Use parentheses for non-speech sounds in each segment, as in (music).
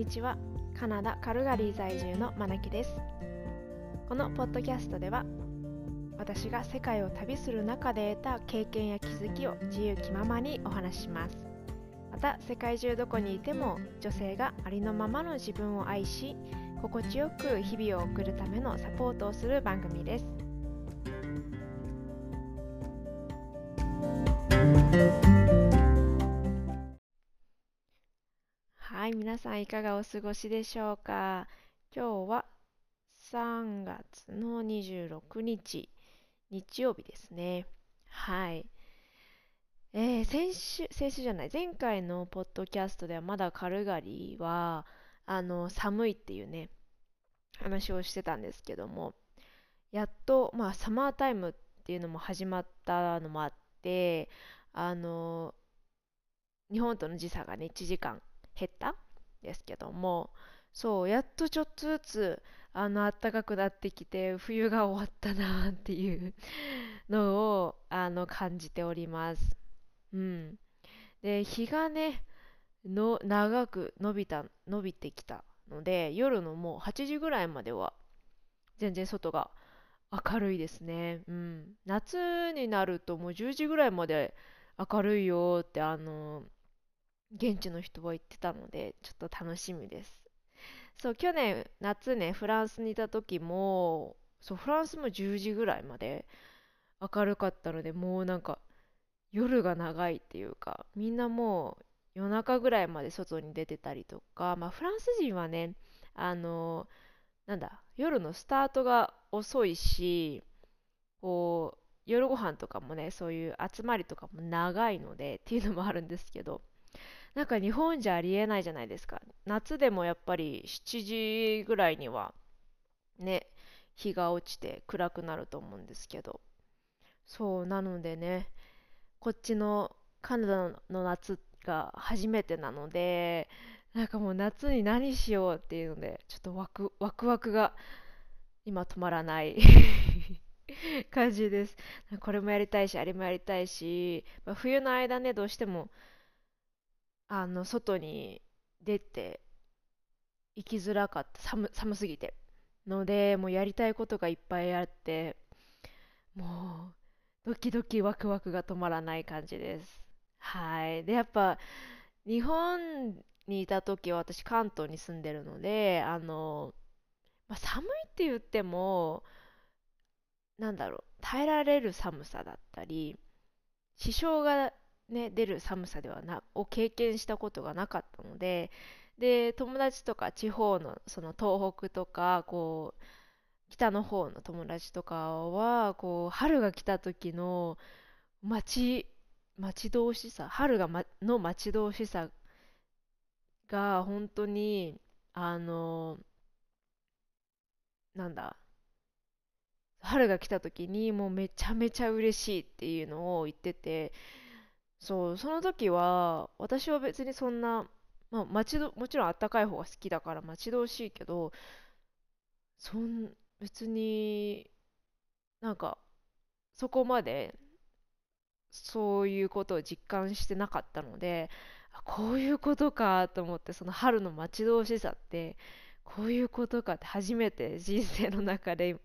にちは。カナダ・カルガリー在住のマナキです。このポッドキャストでは私が世界を旅する中で得た経験や気づきを自由気ままにお話しします。また世界中どこにいても女性がありのままの自分を愛し心地よく日々を送るためのサポートをする番組です。い皆さんいかがお過ごしでしょうか？今日は3月の26日日曜日ですね。はい。えー、先週先週じゃない前回のポッドキャストではまだカルガリーはあの寒いっていうね話をしてたんですけどもやっとまあサマータイムっていうのも始まったのもあってあの日本との時差がね1時間減ったですけどもそうやっとちょっとずつあの暖かくなってきて冬が終わったなっていうのをあの感じております。うん、で日がねの長く伸びた伸びてきたので夜のもう8時ぐらいまでは全然外が明るいですね。うん、夏になるともう10時ぐらいまで明るいよってあの現地の人は言ってたのでちょっと楽しみです。そう去年夏ねフランスにいた時もそうフランスも10時ぐらいまで明るかったのでもうなんか夜が長いっていうかみんなもう夜中ぐらいまで外に出てたりとかまあフランス人はねあのなんだ夜のスタートが遅いしこう夜ご飯とかもねそういう集まりとかも長いのでっていうのもあるんですけどなんか日本じゃありえないじゃないですか夏でもやっぱり7時ぐらいにはね日が落ちて暗くなると思うんですけどそうなのでねこっちのカナダの夏が初めてなのでなんかもう夏に何しようっていうのでちょっとワクワクワクが今止まらない (laughs) 感じです。これもやりたいし、あれもやりたいし、まあ、冬の間ね、どうしても、あの、外に出て行きづらかった。寒、寒すぎて。ので、もうやりたいことがいっぱいあって、もう、ドキドキワクワクが止まらない感じです。はい。で、やっぱ、日本にいた時は私関東に住んでるので、あの、まあ、寒いって言っても、なんだろう耐えられる寒さだったり支障が、ね、出る寒さではなを経験したことがなかったのでで友達とか地方のその東北とかこう北の方の友達とかはこう春が来た時の待ち待ち遠しさ春が、ま、の待ち遠しさが本当にあのなんだ春が来た時にもうめちゃめちゃ嬉しいっていうのを言っててそうその時は私は別にそんな、まあ、待ちどもちろんあったかい方が好きだから待ち遠しいけどそん別になんかそこまでそういうことを実感してなかったのでこういうことかと思ってその春の待ち遠しさってこういうことかって初めて人生の中で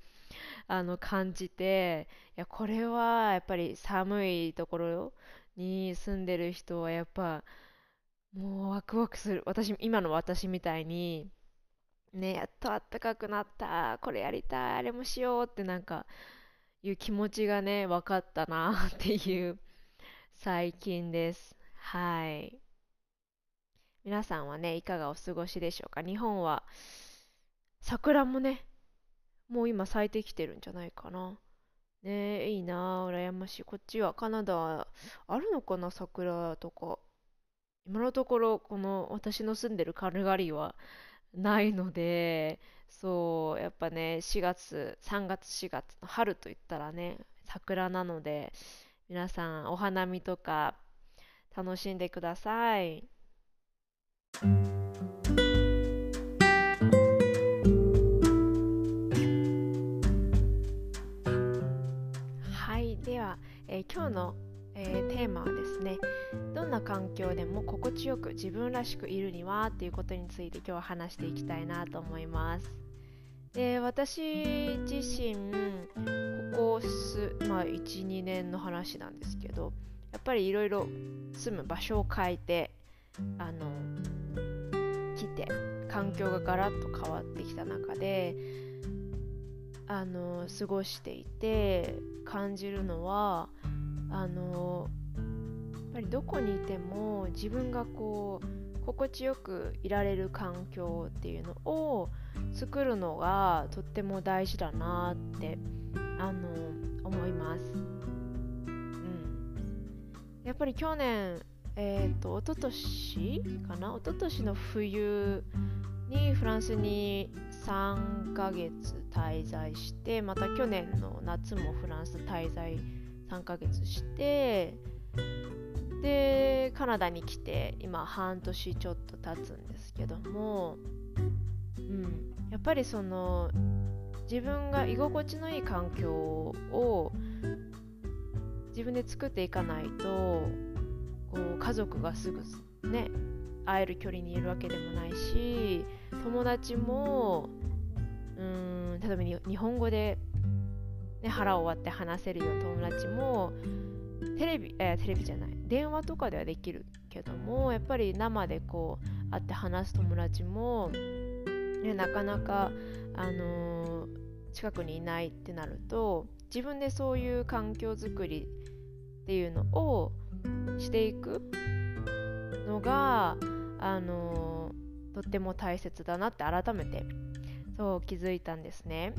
あの感じていやこれはやっぱり寒いところに住んでる人はやっぱもうワクワクする。私今の私みたいにねやっとあったかくなった。これやりたい。あれもしようってなんかいう気持ちがね分かったな (laughs) っていう最近です。はい。皆さんはねいかがお過ごしでしょうか？日本は桜もねもう今咲いてきてるんじゃないかな。ねえ、いいな羨ましい。こっちはカナダ、あるのかな、桜とか。今のところ、この私の住んでるカルガリーはないので、そう、やっぱね、4月、3月、4月の春といったらね、桜なので、皆さん、お花見とか楽しんでください。えー、今日の、えー、テーマはですねどんな環境でも心地よく自分らしくいるにはっていうことについて今日は話していきたいなと思います。で私自身ここす、まあ、12年の話なんですけどやっぱりいろいろ住む場所を変えてあの来て環境がガラッと変わってきた中であの過ごしていて感じるのはあのやっぱりどこにいても自分がこう心地よくいられる環境っていうのを作るのがとっても大事だなってあの思います。うん、やっぱり去年えっ、ー、と一昨年かな？一昨年の冬にフランスに3ヶ月滞在してまた去年の夏もフランス滞在3ヶ月してでカナダに来て今半年ちょっと経つんですけども、うん、やっぱりその自分が居心地のいい環境を自分で作っていかないとこう家族がすぐね会える距離にいるわけでもないし友達もうん例えば日本語で、ね、腹を割って話せるような友達もテレビ、えー、テレビじゃない電話とかではできるけどもやっぱり生でこう会って話す友達も、ね、なかなか、あのー、近くにいないってなると自分でそういう環境づくりっていうのをしていくのが、あのとっても大切だなって改めてそう気づいたんですね。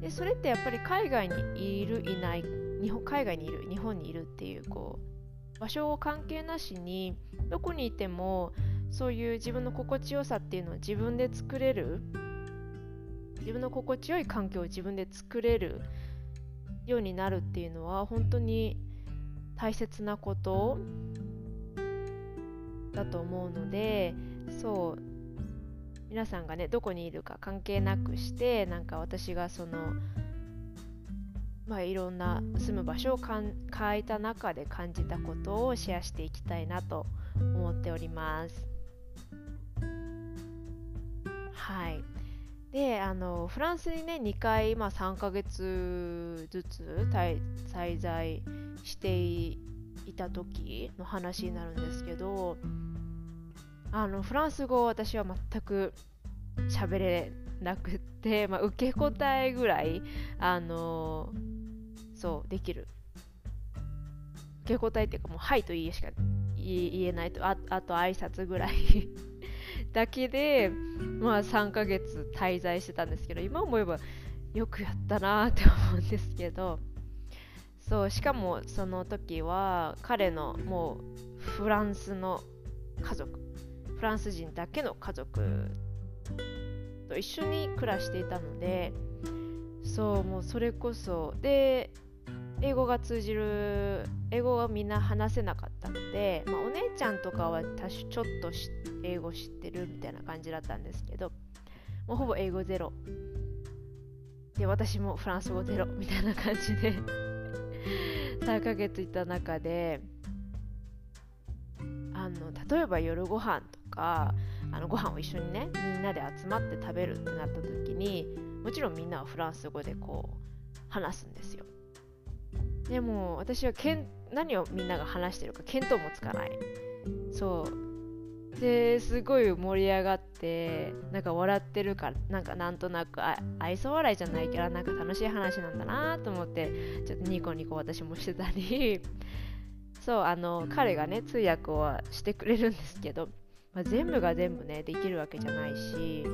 でそれってやっぱり海外にいるいない日本海外にいる日本にいるっていうこう場所を関係なしにどこにいてもそういう自分の心地よさっていうのを自分で作れる自分の心地よい環境を自分で作れるようになるっていうのは本当に大切なことだと思うのでそう皆さんがねどこにいるか関係なくしてなんか私がそのまあいろんな住む場所を変えた中で感じたことをシェアしていきたいなと思っております。はい。であのフランスにね2回、まあ、3ヶ月ずつ滞在していた時の話になるんですけどあのフランス語私は全く喋れなくて、(laughs) まあ、受け答えぐらいあのそうできる。受け答えっていうかもう「はい」と「いいえ」しか言えないとああと挨拶ぐらい (laughs) だけで、まあ、3ヶ月滞在してたんですけど今思えばよくやったなって思うんですけどそうしかもその時は彼のもうフランスの家族フランス人だけの家族と一緒に暮らしていたのでそうもうそれこそで英語が通じる英語はみんな話せなかったので、まあ、お姉ちゃんとかは多少ちょっと英語知ってるみたいな感じだったんですけどもうほぼ英語ゼロ。で私もフランス語ゼロみたいな感じで3ヶ月いた中であの例えば夜ご飯とかあのご飯を一緒にねみんなで集まって食べるってなった時にもちろんみんなはフランス語でこう話すんですよ。でも私はけん何をみんなが話してるか見当もつかない。そう。ですごい盛り上がってなんか笑ってるからなんかなんとなく愛想笑いじゃないけどなんか楽しい話なんだなと思ってちょっとニコニコ私もしてたり。そうあの彼がね通訳をしてくれるんですけど、まあ、全部が全部ねできるわけじゃないし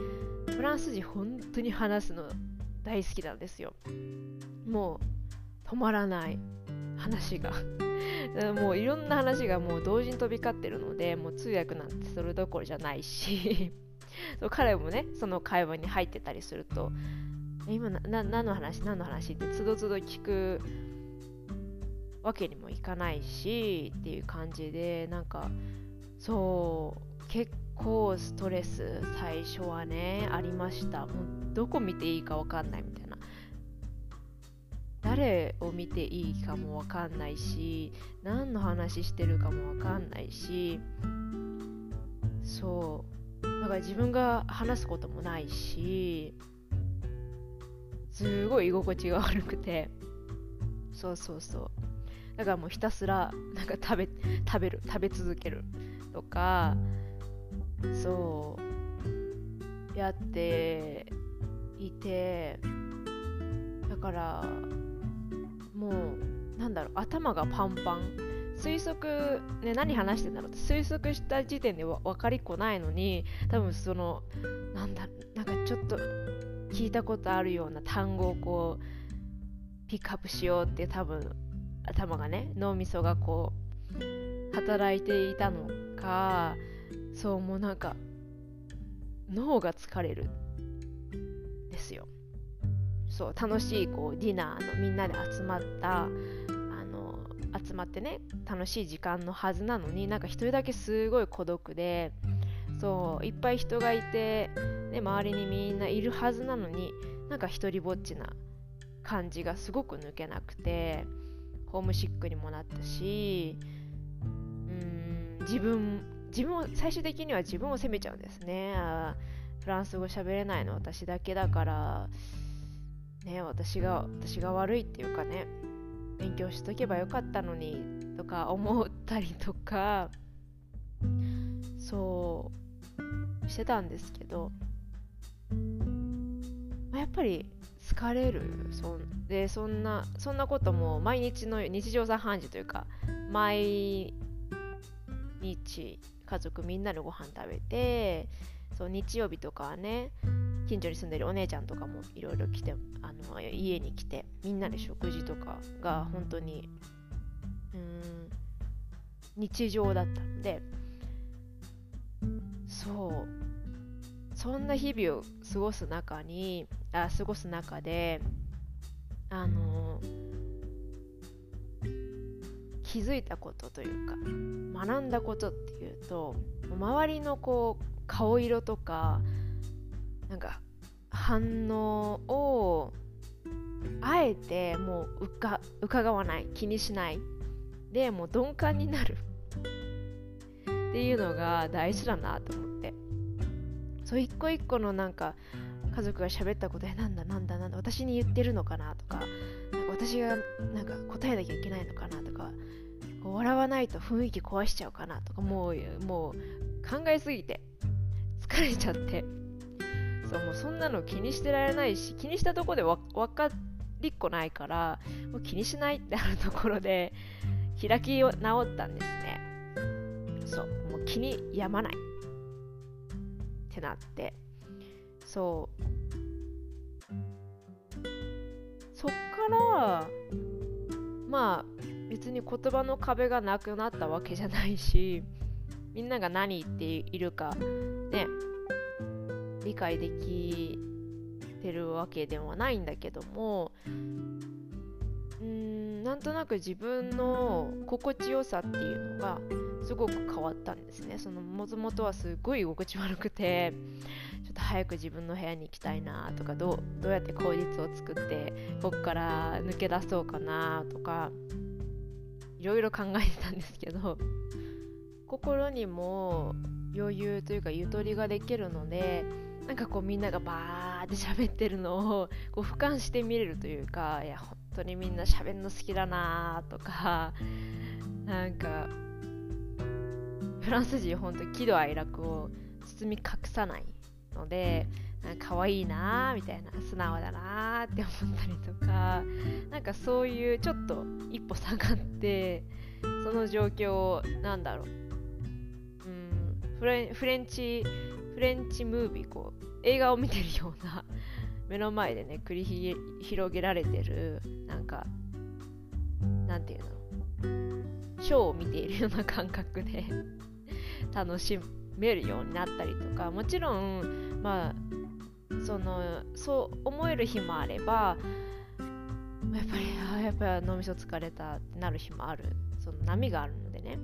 フランス人本当に話すの大好きなんですよ。もう止まらない。話が。(laughs) もういろんな話がもう同時に飛び交ってるのでもう通訳なんてそれどころじゃないし。(laughs) 彼もねその会話に入ってたりすると今な何の話？何の話？ってつどつど聞くわけにもいかないしっていう感じでなんかそう結構ストレス最初はねありました。もうどこ見ていいかわかんないみたいな。誰を見ていいかもわかんないし何の話してるかもわかんないしそう。だから自分が話すこともないしすごい居心地が悪くて。そうそうそう。だからもうひたすらなんか食べ食べる食べ続けるとかそうやっていてだからもうなんだろう頭がパンパン。推測、ね、何話してんだろうって推測した時点で分かりっこないのに多分そのなんだなんかちょっと聞いたことあるような単語をこうピックアップしようって多分頭がね脳みそがこう働いていたのかそうもうなんか脳が疲れる。ですよ。そう楽しいこうディナーのみんなで集まったあの集まってね楽しい時間のはずなのになんか一人だけすごい孤独でそういっぱい人がいて、ね、周りにみんないるはずなのになんか一りぼっちな感じがすごく抜けなくてホームシックにもなったしうん自分自分を最終的には自分を責めちゃうんですね。フランス語喋れないの私だけだから。ね私が私が悪いっていうかね。勉強しとけばよかったのに。とか思ったりとか。そうしてたんですけど。まあやっぱり疲れる。そんでそんなそんなことも毎日の日常茶飯事というか毎日家族みんなでご飯食べてそう日曜日とかはね近所に住んでるお姉ちゃんとかもいろいろ来てあの家に来てみんなで食事とかが本当にうん日常だったのでそうそんな日々を過ごす中にあ過ごす中であの気づいたことというか学んだことっていうと周りのこう顔色とかなんか反応をあえてもううか伺わない気にしない。でもう鈍感になる。っていうのが大事だなと思って。そう一個一個のなんか家族が喋ったことでなんだなんだなんだ私に言ってるのかなとかなんか私がなんか答えなきゃいけないのかなとか笑わないと雰囲気壊しちゃうかなとかもうもう考えすぎて疲れちゃって。そうもうそんなの気にしてられないし気にしたとこで分かりっこないからもう気にしないってあるところで開き直ったんですね。そうもう気に病まない。ってなって。そう。そっからまあ別に言葉の壁がなくなったわけじゃないしみんなが何言っているかね理解できてるわけではないんだけどもうんなんとなく自分の心地よさっていうのがすごく変わったんですね。そのもともとはすごい居心地悪くてちょっと早く自分の部屋に行きたいなとかどうどうやって口実を作ってここから抜け出そうかなとかいろいろ考えてたんですけど心にも余裕というかゆとりができるのでなんかこうみんながバーって喋ってるのをこう俯瞰して見れるというかいや本当にみんな喋るの好きだなとかなんかフランス人本当に喜怒哀楽を包み隠さないので可愛いなみたいな素直だなって思ったりとかなんかそういうちょっと一歩下がってその状況をなんだろう。うんフレフレンチフレンチムービーこう映画を見てるような目の前でね繰り広げられてるなんかなんていうの？ショーを見ているような (laughs) 感覚で楽しめるようになったりとか。もちろんまあそのそう思える日もあればやっぱりあやっぱり脳みそ疲れたってなる日もある。その波があるのでね。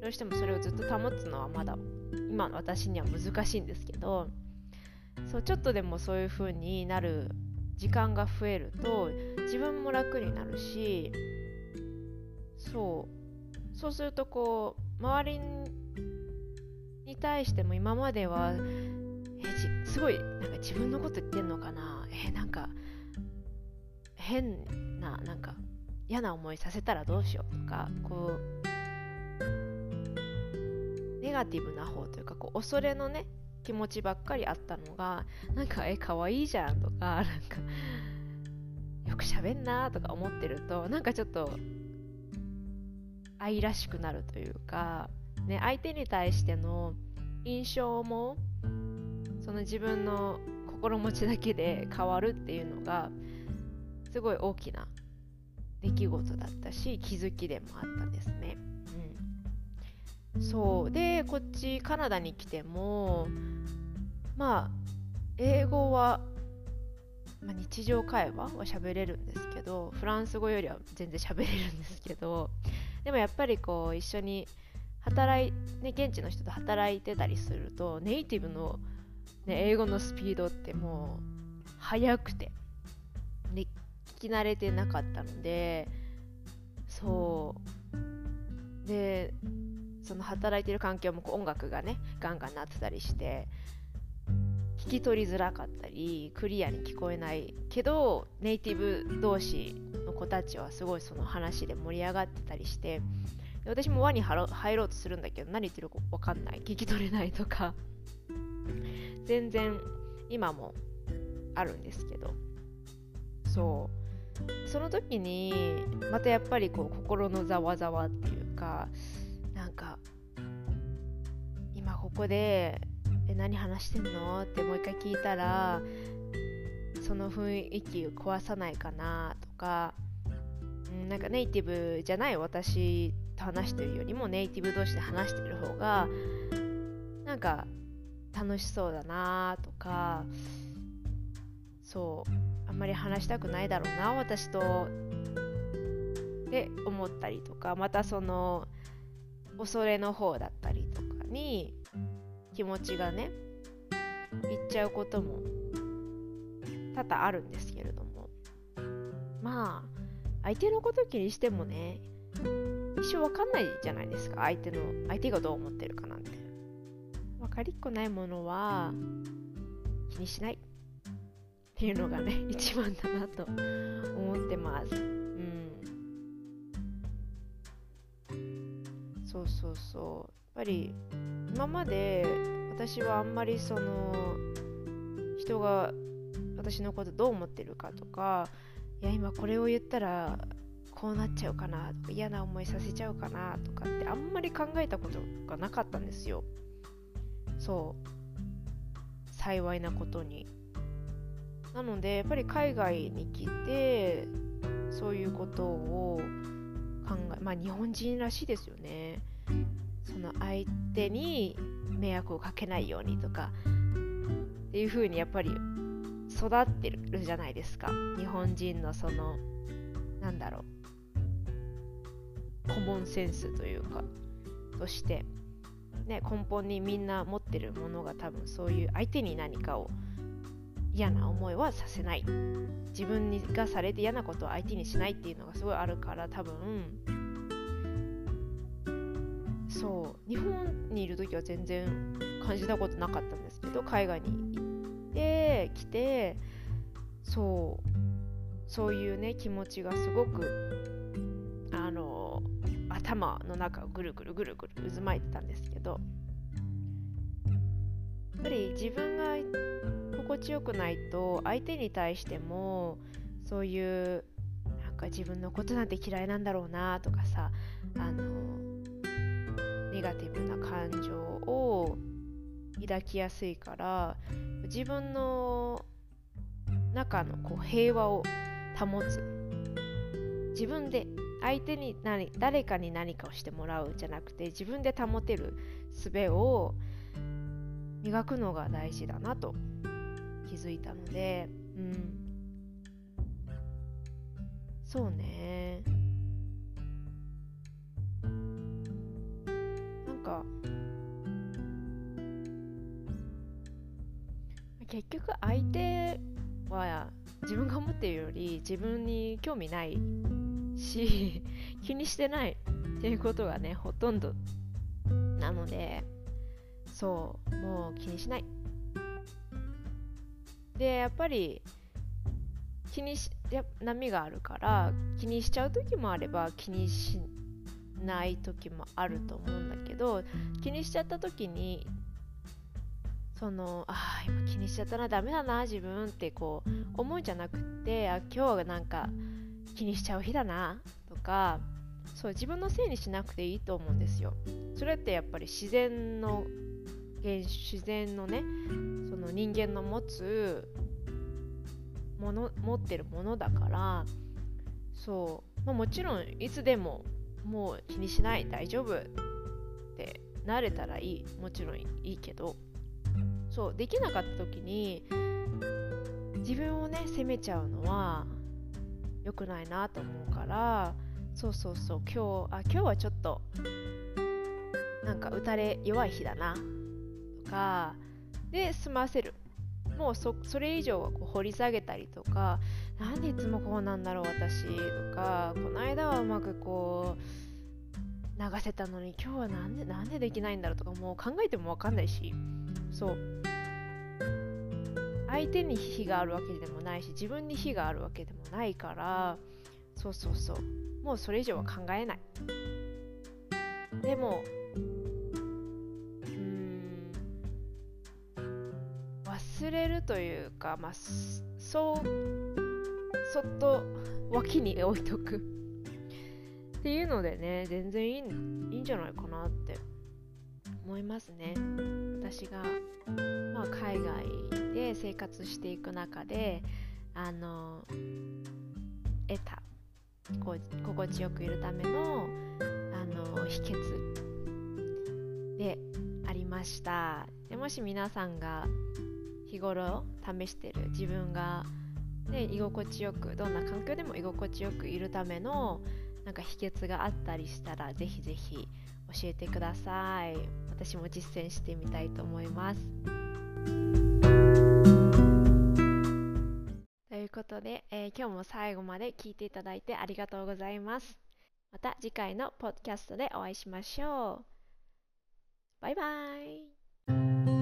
どうしてもそれをずっと保つのはまだ今の私には難しいんですけどそうちょっとでもそういう風になる時間が増えると自分も楽になるしそうそうするとこう周りに対しても今まではすごいなんか自分のこと言ってんのかな？えなんか変ななんか嫌な思いさせたらどうしようとかこうネガティブな方というかこう恐れのね気持ちばっかりあったのがなんかえ可愛いじゃんとか (laughs) なんかよく喋んなとか思ってるとなんかちょっと愛らしくなるというか、ね、相手に対しての印象もその自分の心持ちだけで変わるっていうのがすごい大きな出来事だったし気づきでもあったんですね。うん、そうでこっちカナダに来てもまあ英語は、まあ、日常会話は喋れるんですけどフランス語よりは全然喋れるんですけどでもやっぱりこう一緒に働い、ね、現地の人と働いてたりするとネイティブの、ね、英語のスピードってもう速くて、ね、聞き慣れてなかったのでそう。でその働いてる環境もこう音楽がねガンガン鳴ってたりして聞き取りづらかったりクリアに聞こえないけどネイティブ同士の子たちはすごいその話で盛り上がってたりして私も輪に入ろうとするんだけど何言ってるか分かんない。聞き取れないとか。全然今もあるんですけど。そう。その時にまたやっぱりこう心のざわざわっていうかなんか今ここでえ何話してんのってもう一回聞いたらその雰囲気を壊さないかなとか、うん、なんかネイティブじゃない私と話してるよりもネイティブ同士で話してる方がなんか楽しそうだなとかそうあんまり話したくないだろうな私と。って思ったりとかまたその恐れの方だったりとかに気持ちがねいっちゃうことも多々あるんですけれども。まあ相手のこと気にしてもね一生わかんないじゃないですか相手の相手がどう思ってるかな分かりっこないものは気にしない。っていうのがね一番だなと思ってます。うん。そうそうそう。やっぱり今まで私はあんまりその人が私のことどう思ってるかとかいや今これを言ったらこうなっちゃうかなとか嫌な思いさせちゃうかなとかってあんまり考えたことがなかったんですよそう。幸いなことに。なのでやっぱり海外に来てそういうことを考えまあ日本人らしいですよね。その相手に迷惑をかけないようにとかっていう風にやっぱり育ってるじゃないですか。日本人のそのなんだろう。コモンセンスというかとして、ね、根本にみんな持ってるものが多分そういう相手に何かを嫌な思いはさせない。自分にがされて嫌なことを相手にしないっていうのがすごいあるから多分。そう。日本にいる時は全然感じたことなかったんですけど海外に行ってきてそう。そういうね気持ちがすごく頭の中をぐるぐるぐるぐる渦巻いてたんですけどやっぱり自分が心地よくないと相手に対してもそういうなんか自分のことなんて嫌いなんだろうなとかさあのネガティブな感情を抱きやすいから自分の中のこう平和を保つ。自分で相手に何誰かに何かをしてもらうじゃなくて自分で保てる術を磨くのが大事だなと気づいたのでうん。そうね。なんか結局相手は自分が思っているより自分に興味ないし (laughs) 気にしてない。っていうことがねほとんど。なのでそうもう気にしない。でやっぱり気にしや波があるから気にしちゃう時もあれば気にしない時もあると思うんだけど気にしちゃった時にそのあ今気にしちゃったなダメだな自分ってこう思うんじゃなくってあ今日はなんか気にしちゃう日だなとかそう自分のせいにしなくていいと思うんですよ。それってやっぱり自然の自然のねその人間の持つもの持ってるものだからそう、まあ、もちろんいつでももう気にしない大丈夫ってなれたらいいもちろんいいけどそうできなかった時に自分をね責めちゃうのは良くないなと思うからそうそうそう今日あ今日はちょっとなんか打たれ弱い日だなとかで済ませる。もうそれ以上はこう掘り下げたりとかなんでいつもこうなんだろう私とかこの間はうまくこう流せたのに今日はなんでなんでできないんだろうとかもう考えても分かんないしそう。相手に非があるわけでもないし自分に非があるわけでもないからそうそうそう。もうそれ以上は考えない。でもうん忘れるというか、まあ、そうそっと脇に置いとく。っていうのでね全然いいいいんじゃないかなって。思いますね。私が、まあ、海外で生活していく中であの得たこう心地よくいるためのあの秘訣でありました。でもし皆さんが日頃試してる自分が、ね、居心地よくどんな環境でも居心地よくいるためのなんか秘訣があったりしたらぜひぜひ教えてください。私も実践してみたいと思います。ということで、えー、今日も最後まで聞いていただいてありがとうございます。また次回のポッドキャストでお会いしましょう。バイバイ。